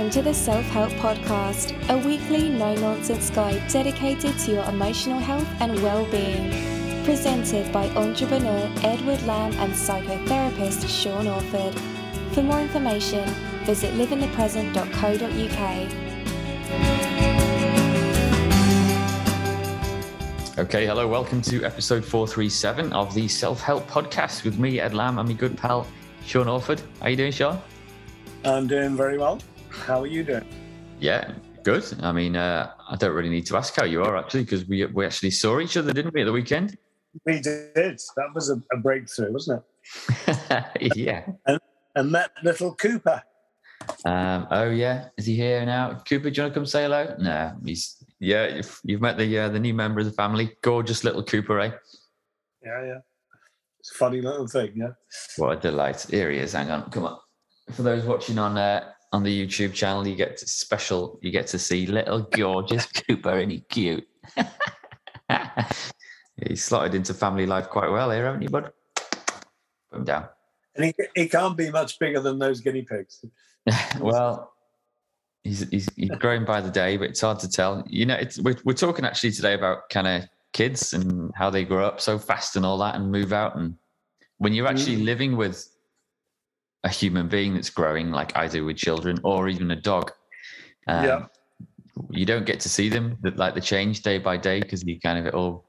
Welcome to the Self Help Podcast, a weekly no nonsense guide dedicated to your emotional health and well being. Presented by entrepreneur Edward Lamb and psychotherapist Sean Orford. For more information, visit liveinthepresent.co.uk. Okay, hello, welcome to episode 437 of the Self Help Podcast with me, Ed Lamb, and my good pal, Sean Orford. How are you doing, Sean? I'm doing very well. How are you doing? Yeah, good. I mean, uh, I don't really need to ask how you are actually, because we we actually saw each other, didn't we, at the weekend? We did. That was a, a breakthrough, wasn't it? yeah. And, and met little Cooper. Um, oh yeah, is he here now? Cooper, do you want to come say hello? No, he's yeah. You've, you've met the uh, the new member of the family, gorgeous little Cooper, eh? Yeah, yeah. It's a funny little thing, yeah. What a delight! Here he is. Hang on, come on. For those watching on uh, on the YouTube channel, you get to special. You get to see little gorgeous Cooper, and he cute. He's slotted into family life quite well here, haven't you, bud? Put him down. And he, he can't be much bigger than those guinea pigs. well, he's, he's he's growing by the day, but it's hard to tell. You know, it's, we're we're talking actually today about kind of kids and how they grow up so fast and all that, and move out. And when you're actually mm. living with a human being that's growing, like I do with children, or even a dog, um, yeah. you don't get to see them like the change day by day because you kind of it all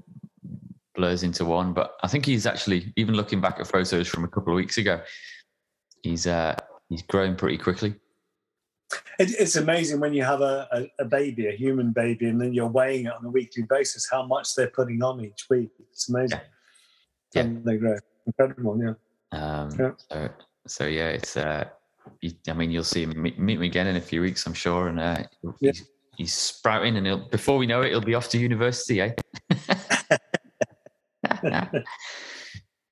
blurs into one. But I think he's actually even looking back at photos from a couple of weeks ago. He's uh, he's growing pretty quickly. It, it's amazing when you have a, a, a, baby, a human baby, and then you're weighing it on a weekly basis how much they're putting on each week. It's amazing. Yeah, yeah. they grow. Incredible, yeah. Um, yeah. So, so yeah, it's. Uh, I mean, you'll see him meet, meet me again in a few weeks, I'm sure, and uh, yeah. he's, he's sprouting, and he'll, before we know it, he'll be off to university, eh?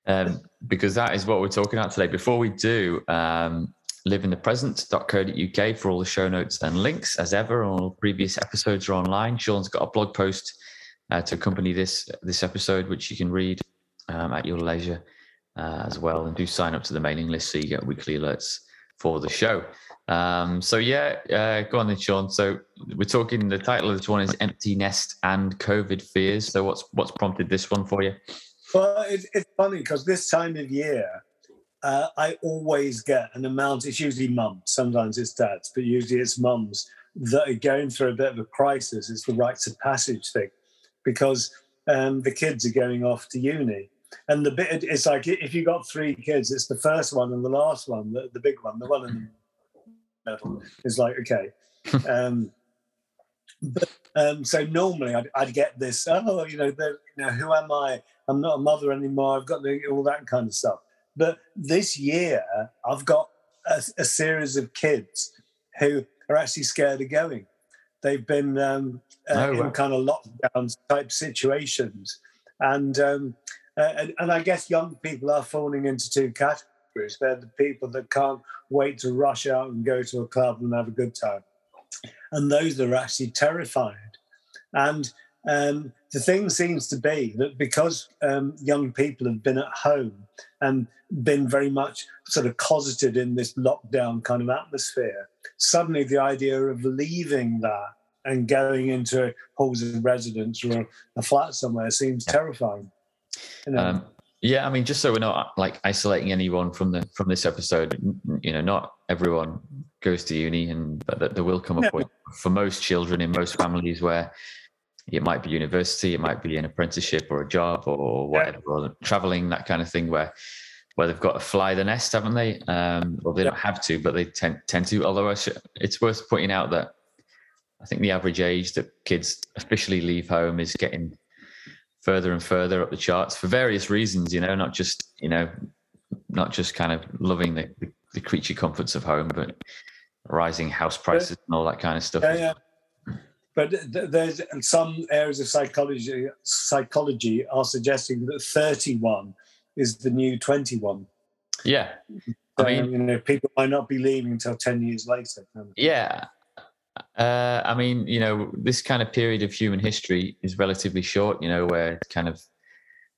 um, because that is what we're talking about today. Before we do, um, liveinthepresent.co.uk for all the show notes and links. As ever, all previous episodes are online. Sean's got a blog post uh, to accompany this this episode, which you can read um, at your leisure uh, as well. And do sign up to the mailing list so you get weekly alerts for the show. Um, so yeah, uh, go on then, Sean. So we're talking. The title of this one is "Empty Nest and COVID Fears." So what's what's prompted this one for you? Well, it, it's funny because this time of year, uh, I always get an amount. It's usually mums. Sometimes it's dads, but usually it's mums that are going through a bit of a crisis. It's the rites of passage thing, because um, the kids are going off to uni. And the bit it's like if you got three kids, it's the first one and the last one, the, the big one, the one in the middle is like okay. Um, but, um, so normally I'd, I'd, get this, oh, you know, you know, who am I? I'm not a mother anymore. I've got the, all that kind of stuff. But this year, I've got a, a series of kids who are actually scared of going. They've been um, uh, oh, in kind of lockdown type situations, and, um, uh, and and I guess young people are falling into two categories. They're the people that can't wait to rush out and go to a club and have a good time, and those that are actually terrified. And um, the thing seems to be that because um, young people have been at home and been very much sort of closeted in this lockdown kind of atmosphere, suddenly the idea of leaving that and going into halls of residence or a flat somewhere seems terrifying. Um, yeah, I mean, just so we're not like isolating anyone from the from this episode, you know, not everyone goes to uni, and but there will come a point for most children in most families where it might be university, it might be an apprenticeship or a job or whatever, yeah. or traveling, that kind of thing, where where they've got to fly the nest, haven't they? Um, or they yeah. don't have to, but they tend tend to. Although it's worth pointing out that I think the average age that kids officially leave home is getting further and further up the charts for various reasons. You know, not just you know, not just kind of loving the, the, the creature comforts of home, but rising house prices and all that kind of stuff. Yeah, yeah. but there's some areas of psychology psychology are suggesting that 31 is the new 21 yeah. I mean you know people might not be leaving until 10 years later yeah uh, i mean you know this kind of period of human history is relatively short you know where kind of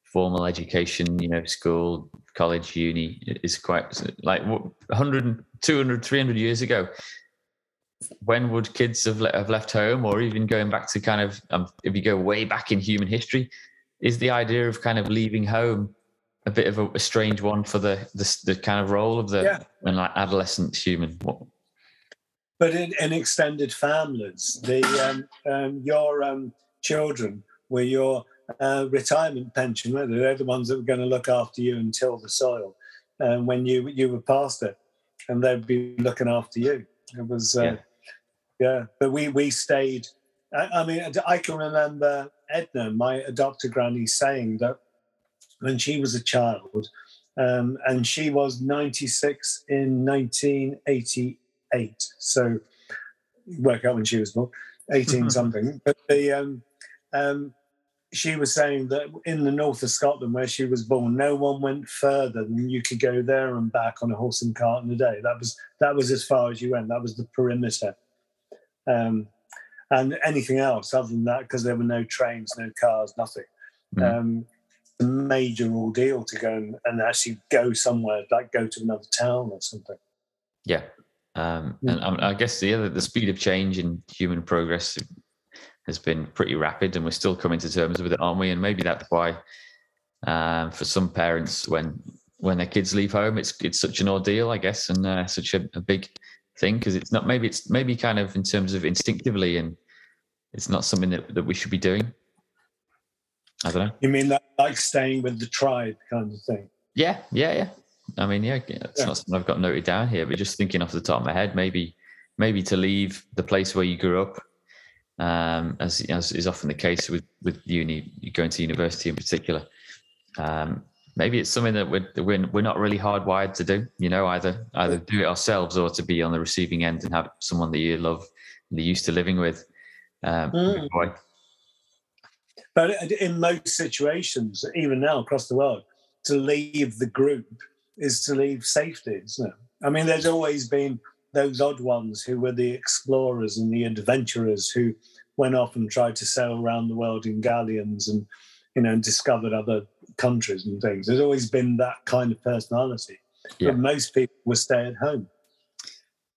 formal education you know school college uni is quite like 100 200 300 years ago when would kids have, le- have left home, or even going back to kind of um, if you go way back in human history, is the idea of kind of leaving home a bit of a, a strange one for the, the, the kind of role of the Yeah. an adolescent human? What, But in, in extended families, the um, um, your um, children were your uh, retirement pension. weren't they? They're the ones that were going to look after you and till the soil um, when you you were past it, and they'd be looking after you. It was uh, Yeah. yeah. But we we stayed. I, I mean, I can remember Edna, my adopted granny, saying that when she was a child, um, and she was 96 in 1988. So work out when she was born, 18 something. But the um, um, she was saying that in the north of Scotland, where she was born, no one went further than you could go there and back on a horse and cart in a day. That was that was as far as you went. That was the perimeter. Um, and anything else other than that, because there were no trains, no cars, nothing. Mhm. Um, a major ordeal to go and, and actually go somewhere, like go to another town or something. Yeah. Um, Mm. and I guess the other, the speed of change in human progress has been pretty rapid, and we're still coming to terms with it, aren't we? And maybe that's why, um, for some parents, when when their kids leave home, it's it's such an ordeal, I guess, and uh, such a, a big thing because it's not maybe it's maybe kind of in terms of instinctively, and it's not something that, that we should be doing. I don't know. You mean that like staying with the tribe kind of thing? Yeah, yeah, yeah. I mean, yeah, it's Yeah. not something I've got noted down here, but just thinking off the top of my head, maybe, maybe to leave the place where you grew up, um, as as is often the case with with uni, going to university in particular. Um, maybe it's something that we're, we're we're not really hardwired to do. You know, either either do it ourselves or to be on the receiving end and have someone that you love, and you're used to living with. Um, Mm. But in most situations, even now across the world, to leave the group is to leave safety, isn't it? I mean, there's always been those odd ones who were the explorers and the adventurers who went off and tried to sail around the world in galleons and you know and discovered other countries and things. There's always been that kind of personality. Yeah. But most people will stay at home.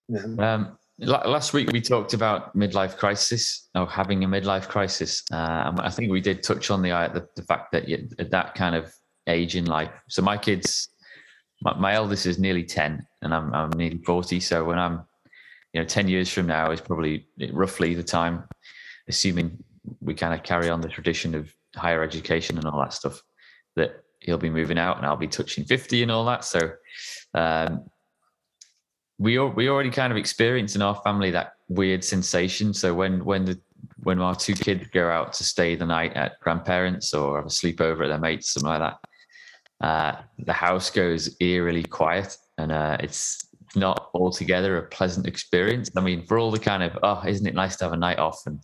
You know? Um, last week we talked about midlife crisis or having a midlife crisis. Uh, and I think we did touch on the, uh, the the fact that you, at that kind of age in life. So my kids, my, my eldest is nearly ten, and I'm I'm nearly forty. So when I'm, you know, ten years from now is probably roughly the time, assuming we kind of carry on the tradition of higher education and all that stuff, that he'll be moving out and I'll be touching fifty and all that. So. Um, we we already kind of experience in our family that weird sensation. So when when the when our two kids go out to stay the night at grandparents or have a sleepover at their mates, something like that, uh, the house goes eerily quiet, and uh, it's not altogether a pleasant experience. I mean, for all the kind of oh, isn't it nice to have a night off and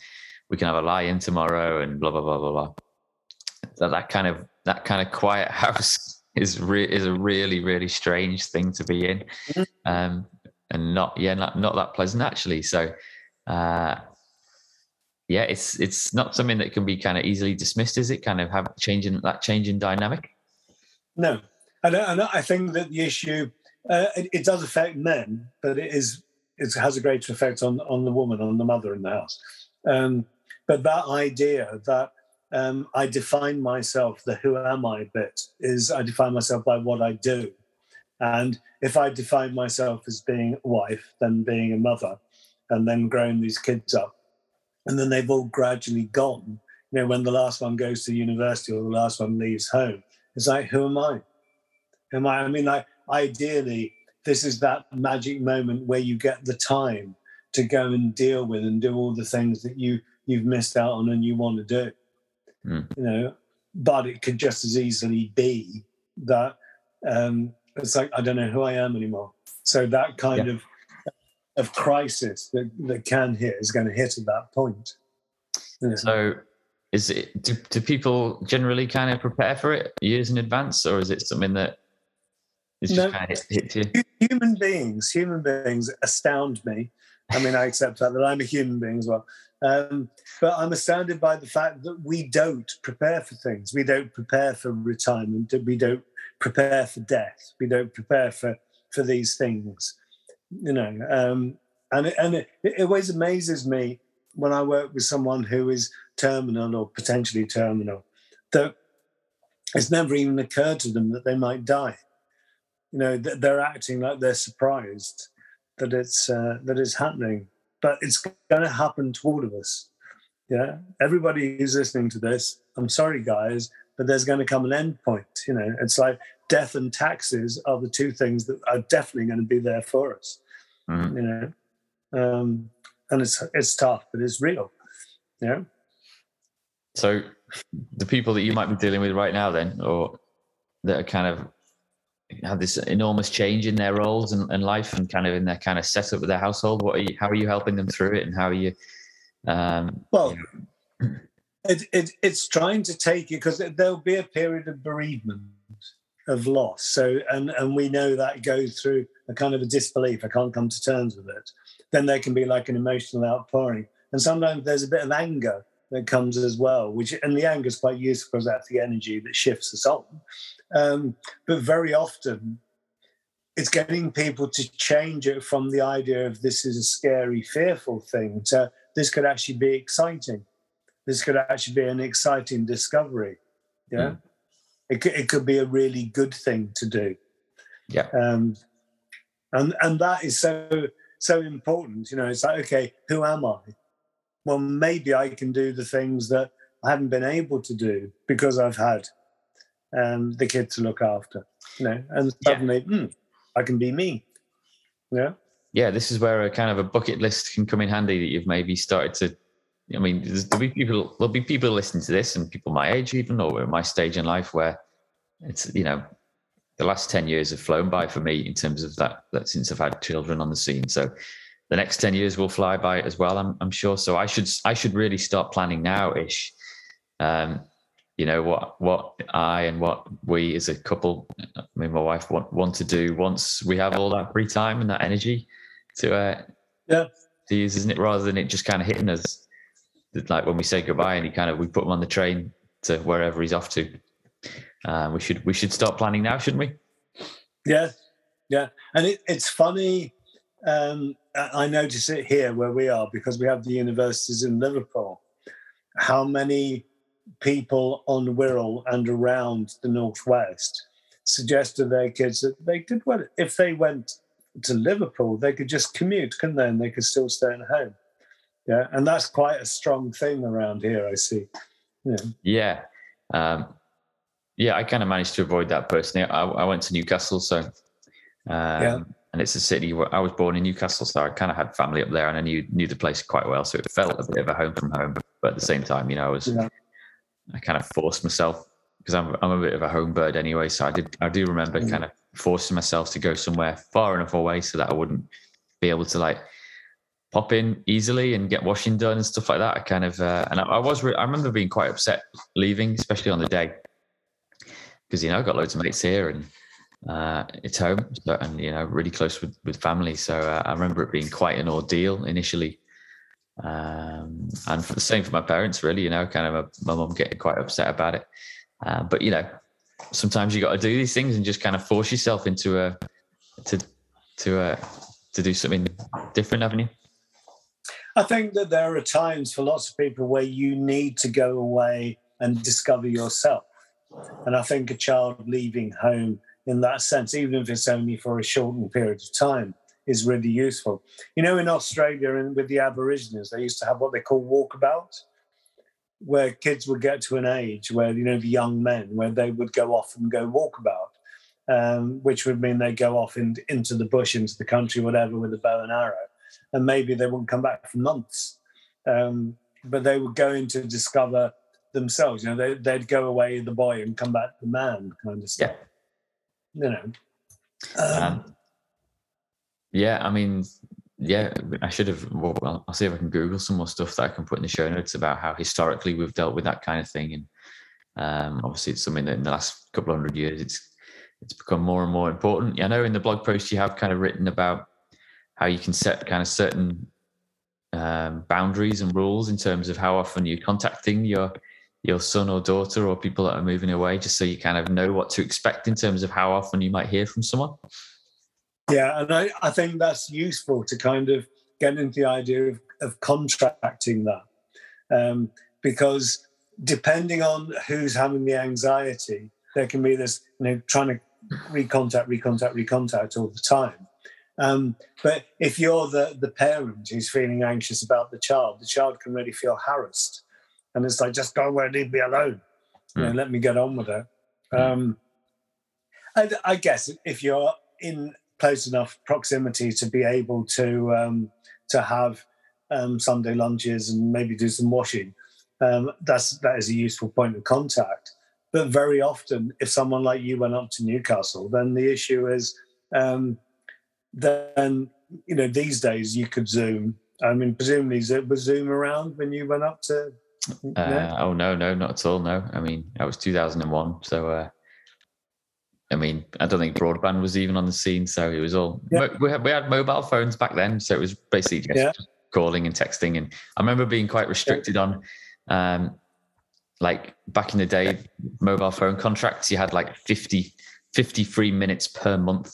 we can have a lie in tomorrow and blah blah blah blah blah. That that kind of that kind of quiet house is re- is a really really strange thing to be in. Um, and not yeah not, not that pleasant actually so uh yeah it's it's not something that can be kind of easily dismissed is it kind of have changing that changing dynamic No, and, I- and I think that the issue uh, it, it does affect men, but it is it has a greater effect on on the woman, on the mother in the house. Um, but that idea that um, I define myself, the who am I bit, is I define myself by what I do, and if I define myself as being a wife, then being a mother, and then growing these kids up, and then they've all gradually gone. You know, when the last one goes to university or the last one leaves home, it's like, who am I? Am I? I mean, like, ideally, this is that magic moment where you get the time to go and deal with and do all the things that you you've missed out on and you want to do. Mm. You know, but it could just as easily be that um, it's like I don't know who I am anymore. So that kind Yeah. of of crisis that, that can hit is going to hit at that point. So is it do, do people generally kind of prepare for it years in advance or is it something that is just No. kind of hit you human beings, human beings astound me. I mean, I accept that that I'm a human being as well. Um, but I'm astounded by the fact that we don't prepare for things. We don't prepare for retirement. We don't prepare for death. We don't prepare for for these things. You know, um, and it, and it, it always amazes me when I work with someone who is terminal or potentially terminal that it's never even occurred to them that they might die. You know, they're acting like they're surprised that it's uh, that it's happening, but it's going to happen to all of us. Yeah, everybody who's listening to this, I'm sorry, guys, but there's going to come an end point. You know, it's like death and taxes are the two things that are definitely going to be there for us. Mm-hmm. You know, um, and it's it's tough, but it's real. Yeah. So, the people that you might be dealing with right now, then, or that are kind of have this enormous change in their roles and, and life, and kind of in their kind of setup with their household. What are you? How are you helping them through it, and how are you? Um, well, you know? it, it, it's trying to take it because there'll be a period of bereavement of loss. So, and and we know that goes through a kind of a disbelief. I can't come to terms with it. Then there can be like an emotional outpouring, and sometimes there's a bit of anger that comes as well. Which and the anger is quite useful because that's the energy that shifts us on. Um, but very often, it's getting people to change it from the idea of this is a scary, fearful thing to this could actually be exciting. This could actually be an exciting discovery. Yeah. Mm it could, it could be a really good thing to do. Yeah. Um, and and that is so so important. You know, it's like, okay, who am I? Well, maybe I can do the things that I haven't been able to do because I've had um, the kid to look after. You know, and suddenly, yeah. hmm, I can be me. Yeah. Yeah, this is where a kind of a bucket list can come in handy that you've maybe started to I mean, there'll be people there'll be people listening to this, and people my age even, or my stage in life, where it's you know, the last ten years have flown by for me in terms of that. That since I've had children on the scene, so the next ten years will fly by as well. I'm, I'm sure. So I should I should really start planning now, ish. Um, you know what what I and what we as a couple, I mean, my wife want want to do once we have all that free time and that energy to uh, yeah to use, isn't it? Rather than it just kind of hitting us like when we say goodbye and he kind of we put him on the train to wherever he's off to. Uh, we should we should start planning now, shouldn't we? Yeah, yeah, and it, it's funny. Um, I notice it here where we are because we have the universities in Liverpool. How many people on Wirral and around the northwest suggest to their kids that they could, well, if they went to Liverpool, they could just commute, couldn't they? And they could still stay at home. Yeah, and that's quite a strong thing around here. I see. Yeah. Yeah. Um, yeah, I kind of managed to avoid that personally. I, I went to Newcastle, so um, yeah. And it's a city where I was born in Newcastle, so I kind of had family up there, and I knew knew the place quite well. So it felt a bit of a home from home, but at the same time, you know, I was yeah. I kind of forced myself because I'm I'm a bit of a home bird anyway. So I did I do remember mm. kind of forcing myself to go somewhere far enough away so that I wouldn't be able to like pop in easily and get washing done and stuff like that. I kind of uh, and I, I was re- I remember being quite upset leaving, especially on the day because you know I've got loads of mates here and uh, it's home and you know really close with with family. So uh, I remember it being quite an ordeal initially. Um, and for the same for my parents, really, you know, kind of a, my mum getting quite upset about it. Uh, but you know, sometimes you got to do these things and just kind of force yourself into a to to a to do something different, haven't you? I think that there are times for lots of people where you need to go away and discover yourself. And I think a child leaving home in that sense, even if it's only for a shortened period of time, is really useful. You know, in Australia and with the Aborigines, they used to have what they call walkabout, where kids would get to an age where, you know, the young men, where they would go off and go walkabout, um, which would mean they go off in, into the bush, into the country, whatever, with a bow and arrow and maybe they wouldn't come back for months. Um, but they were going to discover themselves. You know, they, they'd go away the boy and come back the man, kind of stuff. Yeah. You know. Um, um, yeah, I mean, yeah, I should have. Well, I'll see if I can Google some more stuff that I can put in the show notes about how historically we've dealt with that kind of thing, and um, obviously it's something that in the last couple of hundred years it's it's become more and more important. I know in the blog post you have kind of written about how you can set kind of certain um, boundaries and rules in terms of how often you're contacting your your son or daughter or people that are moving away, just so you kind of know what to expect in terms of how often you might hear from someone. Yeah, and I, I think that's useful to kind of get into the idea of, of contracting that. Um, because depending on who's having the anxiety, there can be this, you know, trying to recontact, recontact, recontact all the time. Um, but if you're the, the parent who's feeling anxious about the child, the child can really feel harassed. And it's like, just go away, leave me alone. Mm. You know, let me get on with it. Hmm. Um, I, I, guess if you're in close enough proximity to be able to um, to have um, Sunday lunches and maybe do some washing, um, that's that is a useful point of contact. But very often, if someone like you went up to Newcastle, then the issue is um, then you know these days you could Zoom. I mean, presumably it was Zoom around when you went up to. Uh, oh no, no, not at all. No, I mean that was 2001. So, uh, I mean, I don't think broadband was even on the scene. So it was all yeah. we had we had mobile phones back then. So it was basically just yeah. calling and texting. And I remember being quite restricted yeah. on. Um, like back in the day, mobile phone contracts, you had like 50, 53 minutes per month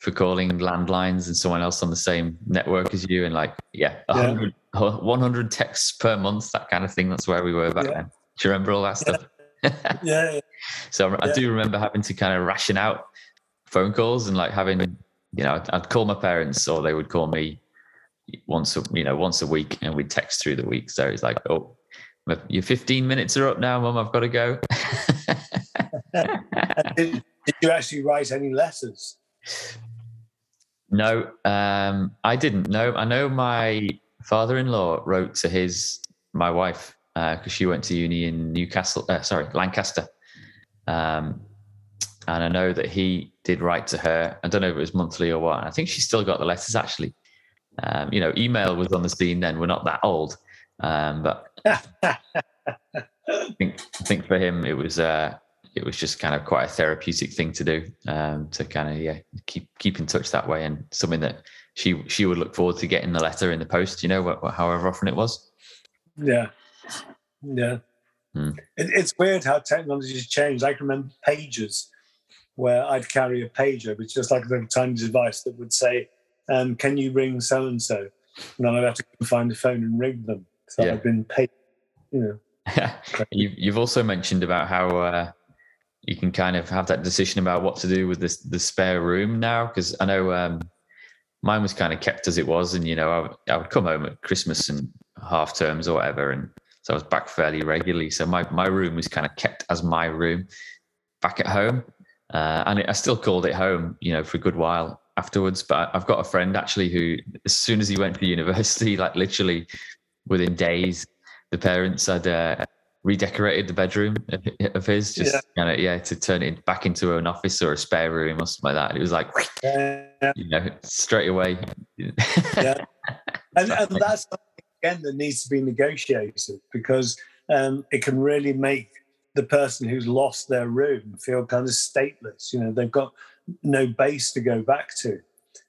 for calling landlines and someone else on the same network as you and like yeah 100, yeah. 100 texts per month that kind of thing. That's where we were back yeah. then. Do you remember all that stuff? Yeah, yeah. so i do remember having to kind of ration out phone calls and like having you know i'd call my parents or they would call me once a, you know once a week and we'd text through the week. So it's like oh your 15 minutes are up now mom i've got to go. Did, did you actually write any letters? No, um, I didn't. No, I know my father-in-law wrote to his my wife because uh, she went to uni in Newcastle. Uh, sorry, Lancaster. Um, and I know that he did write to her. I don't know if it was monthly or what. I think she still got the letters actually. Um, you know, email was on the scene then. We're not that old, um, but I think I think for him it was uh, it was just kind of quite a therapeutic thing to do um, to kind of yeah keep keep in touch that way and something that she she would look forward to getting the letter in the post you know however often it was. Yeah. Yeah. Hmm. it, it's weird how technology has changed. I can remember pages where i'd carry a pager which just like a tiny device that would say um, can you ring so and so and then i'd have to find the phone and ring them. So yeah. i've been paid you know. You've, you've also mentioned about how uh, you can kind of have that decision about what to do with this the spare room now because I know um, mine was kind of kept as it was, and you know I would, I would come home at Christmas and half terms or whatever, and so I was back fairly regularly. So my my room was kind of kept as my room back at home, uh, and it, I still called it home, you know, for a good while afterwards. But I've got a friend actually who, as soon as he went to university, like literally within days, the parents had. Uh, redecorated the bedroom of his, just yeah. kind of yeah, to turn it back into an office or a spare room or something like that. And it was like, yeah. you know, straight away. yeah, and, and that's again that needs to be negotiated because um, it can really make the person who's lost their room feel kind of stateless. You know, they've got no base to go back to.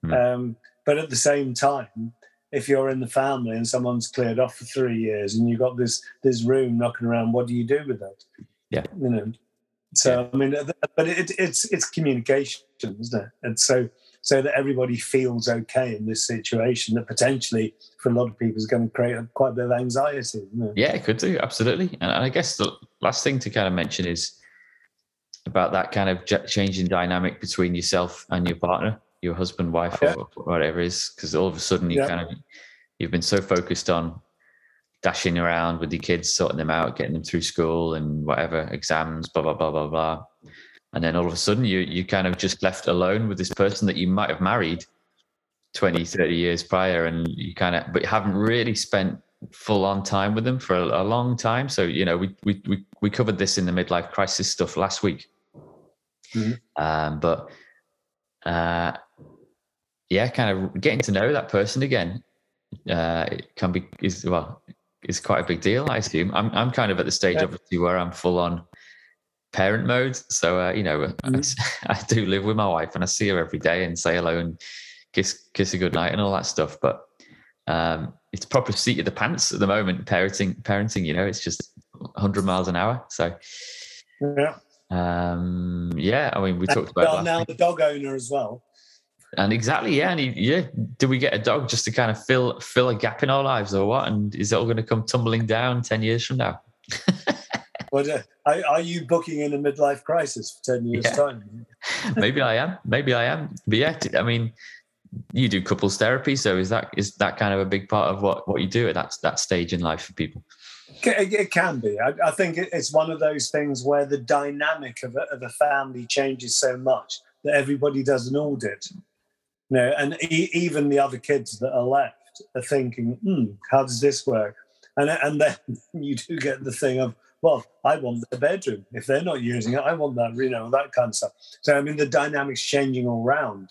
Mm. Um, but at the same time, if you're in the family and someone's cleared off for three years and you've got this this room knocking around, what do you do with that? Yeah, you know. So yeah. I mean, uh, but it, it's it's communication, isn't it? And so so that everybody feels okay in this situation that potentially for a lot of people is going to create a, quite a bit of anxiety. Yeah, it could do absolutely. And I guess the last thing to kind of mention is about that kind of changing dynamic between yourself and your partner your husband, wife, yeah. or whatever it is, because all of a sudden you yeah. kind of you've been so focused on dashing around with your kids, sorting them out, getting them through school and whatever exams, blah blah blah blah blah, and then all of a sudden you you kind of just left alone with this person that you might have married 20, 30 years prior, and you kind of but you haven't really spent full on time with them for a, a long time. So you know we we we we covered this in the midlife crisis stuff last week, mm-hmm. um, but. Uh, yeah, kind of getting to know that person again uh, can be is well is quite a big deal. I assume I'm I'm kind of at the stage yeah. obviously where I'm full on parent mode. So uh, you know, mm-hmm. I, I, do live with my wife and I see her every day and say hello and kiss kiss a good night and all that stuff. But um, it's proper seat of the pants at the moment. Parenting, parenting, you know, it's just 100 miles an hour. So yeah, um, yeah. I mean, we talked about well, now the dog owner as well. And exactly, yeah. And he, yeah, do we get a dog just to kind of fill fill a gap in our lives, or what? And is it all going to come tumbling down ten years from now? But uh, are, are you booking in a midlife crisis for ten years' Yeah. time? Maybe I am. Maybe I am. But yeah, i mean, you do couples therapy, so is that is that kind of a big part of what what you do at that that stage in life for people? It, it can be. I, I think it's one of those things where the dynamic of a, of a family changes so much that everybody does an audit. You know, and e- even the other kids that are left are thinking, hmm, how does this work? And, and then you do get the thing of, well, I want the bedroom. If they're not using it, I want that, you know, that kind of stuff. So, I mean, the dynamic's changing all round.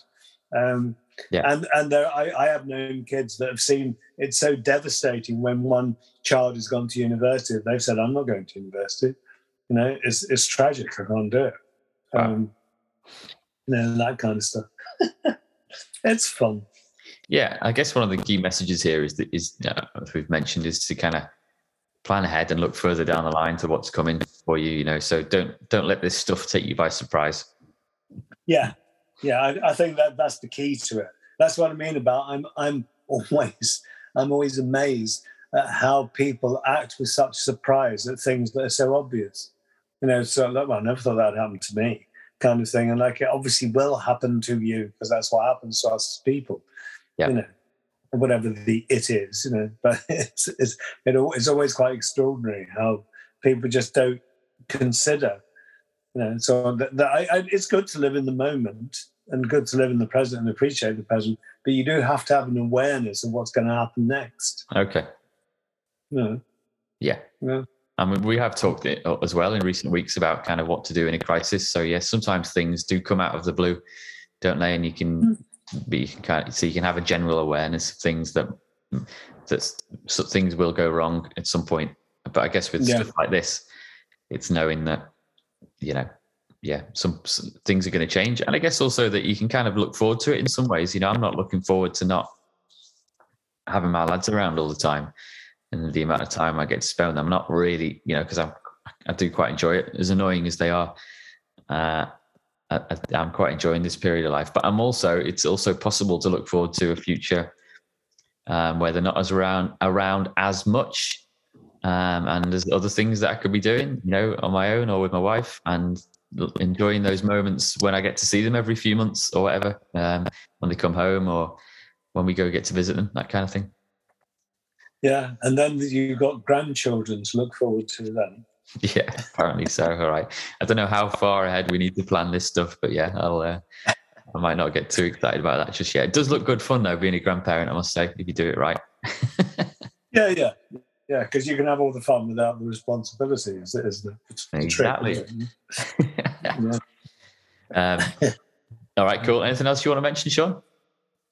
Um, Yeah. And, and there, I, I have known kids that have seen it's so devastating when one child has gone to university. They've said, I'm not going to university. You know, it's, it's tragic. I can't do it. Wow. Um, you know, that kind of stuff. it's fun. Yeah, I guess one of the key messages here is that is uh, as we've mentioned is to kind of plan ahead and look further down the line to what's coming for you. You know, so don't don't let this stuff take you by surprise. Yeah, yeah. I, I think that that's the key to it. That's what I mean about I'm I'm always I'm always amazed at how people act with such surprise at things that are so obvious. You know, so well, I never thought that happened to me, kind of thing. And like, it obviously will happen to you because that's what happens to us as people. Yeah. You know, whatever the it is. You know, but it's it's it, it's always quite extraordinary how people just don't consider you know, so that, that I, I, it's good to live in the moment and good to live in the present and appreciate the present, but you do have to have an awareness of what's going to happen next. Okay. You know? Yeah. Yeah. I mean, we have talked it uh, as well in recent weeks about kind of what to do in a crisis. So yes, sometimes things do come out of the blue, don't they? And you can hmm. be you can kind of, so you can have a general awareness of things that that so things will go wrong at some point. But I guess with Yeah. stuff like this, it's knowing that you know, yeah, some, some things are going to change, and I guess also that you can kind of look forward to it in some ways. You know, I'm not looking forward to not having my lads around all the time and the amount of time I get to spend with them. I'm not really, you know, because I'm I do quite enjoy it, as annoying as they are. Uh, I, I- I'm quite enjoying this period of life, but I'm also it's also possible to look forward to a future um, where they're not as around around as much, um, and there's other things that I could be doing, you know, on my own or with my wife, and enjoying those moments when I get to see them every few months or whatever, um, when they come home or when we go get to visit them, that kind of thing. Yeah. And then you've got grandchildren to look forward to then. Yeah, apparently so. All right. I don't know how far ahead we need to plan this stuff, but yeah, I'll. Uh, I might not get too excited about that just yet. It does look good fun though, being a grandparent. I must say, if you do it right. Yeah. Yeah. Yeah. Because you can have all the fun without the responsibilities, is the, the Exactly. trick. isn't it? Yeah. um, all right, cool. Anything else you want to mention, Sean?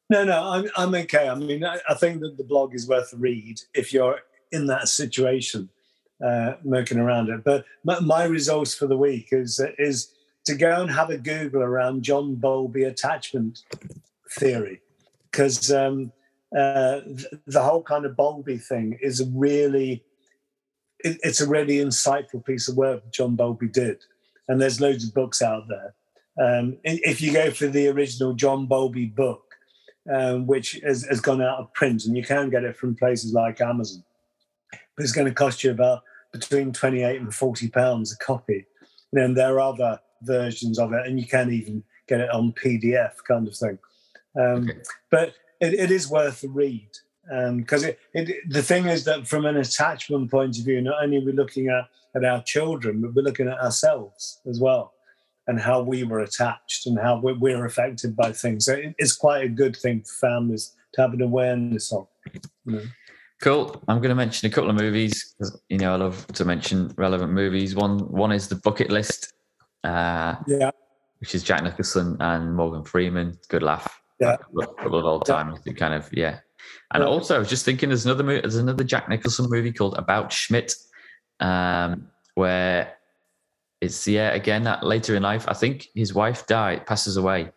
No, no, I'm, I'm okay. I mean, I, I think that the blog is worth a read if you're in that situation, uh, murking around it. But my, my resource for the week is is to go and have a Google around John Bowlby attachment theory, because um, uh, th- the whole kind of Bowlby thing is a really it, it's a really insightful piece of work John Bowlby did, and there's loads of books out there. Um, if you go for the original John Bowlby book um, which has, has gone out of print, and you can get it from places like Amazon. But it's going to cost you about between twenty-eight and forty pounds a copy. And then there are other versions of it, and you can even get it on PDF kind of thing. Um, Okay. But it, it is worth a read because it, it, the thing is that from an attachment point of view, not only are we looking at, at our children, but we're looking at ourselves as well and how we were attached and how we're, we're affected by things. So it, it's quite a good thing for families to have an awareness of. You know. Cool. I'm going to mention a couple of movies. You know, I love to mention relevant movies. One, one is the Bucket List, uh, Yeah, which is Jack Nicholson and Morgan Freeman. Good laugh. Yeah. A couple of- old timers. It kind of yeah. And Yeah. also, I was just thinking, there's another movie, there's another Jack Nicholson movie called About Schmidt, um, where it's yeah again that later in life. I think his wife died, passes away,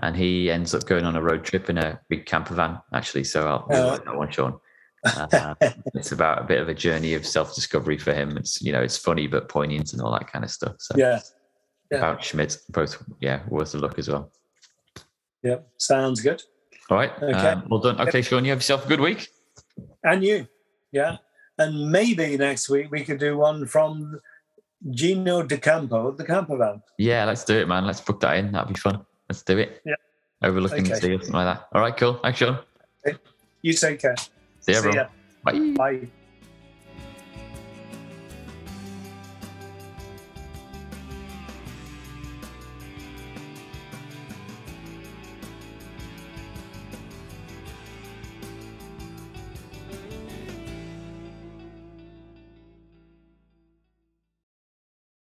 and he ends up going on a road trip in a big camper van. Actually, so I'll Uh, like that one, Sean. Uh, it's about a bit of a journey of self-discovery for him. It's you know it's funny but poignant and all that kind of stuff. So yeah, yeah. about Schmidt, both yeah worth a look as well. Yep, sounds good. All right. Okay. Um, well done. Okay, Sean, you have yourself a good week. And you, yeah. And maybe next week we could do one from Gino D'Acampo, the camper van. Yeah, let's do it, man. Let's book that in. That'd be fun. Let's do it. Yeah. Overlooking the sea or something like that. All right, cool. Thanks, Sean. You take care. See See everyone. ya. Bye. Bye.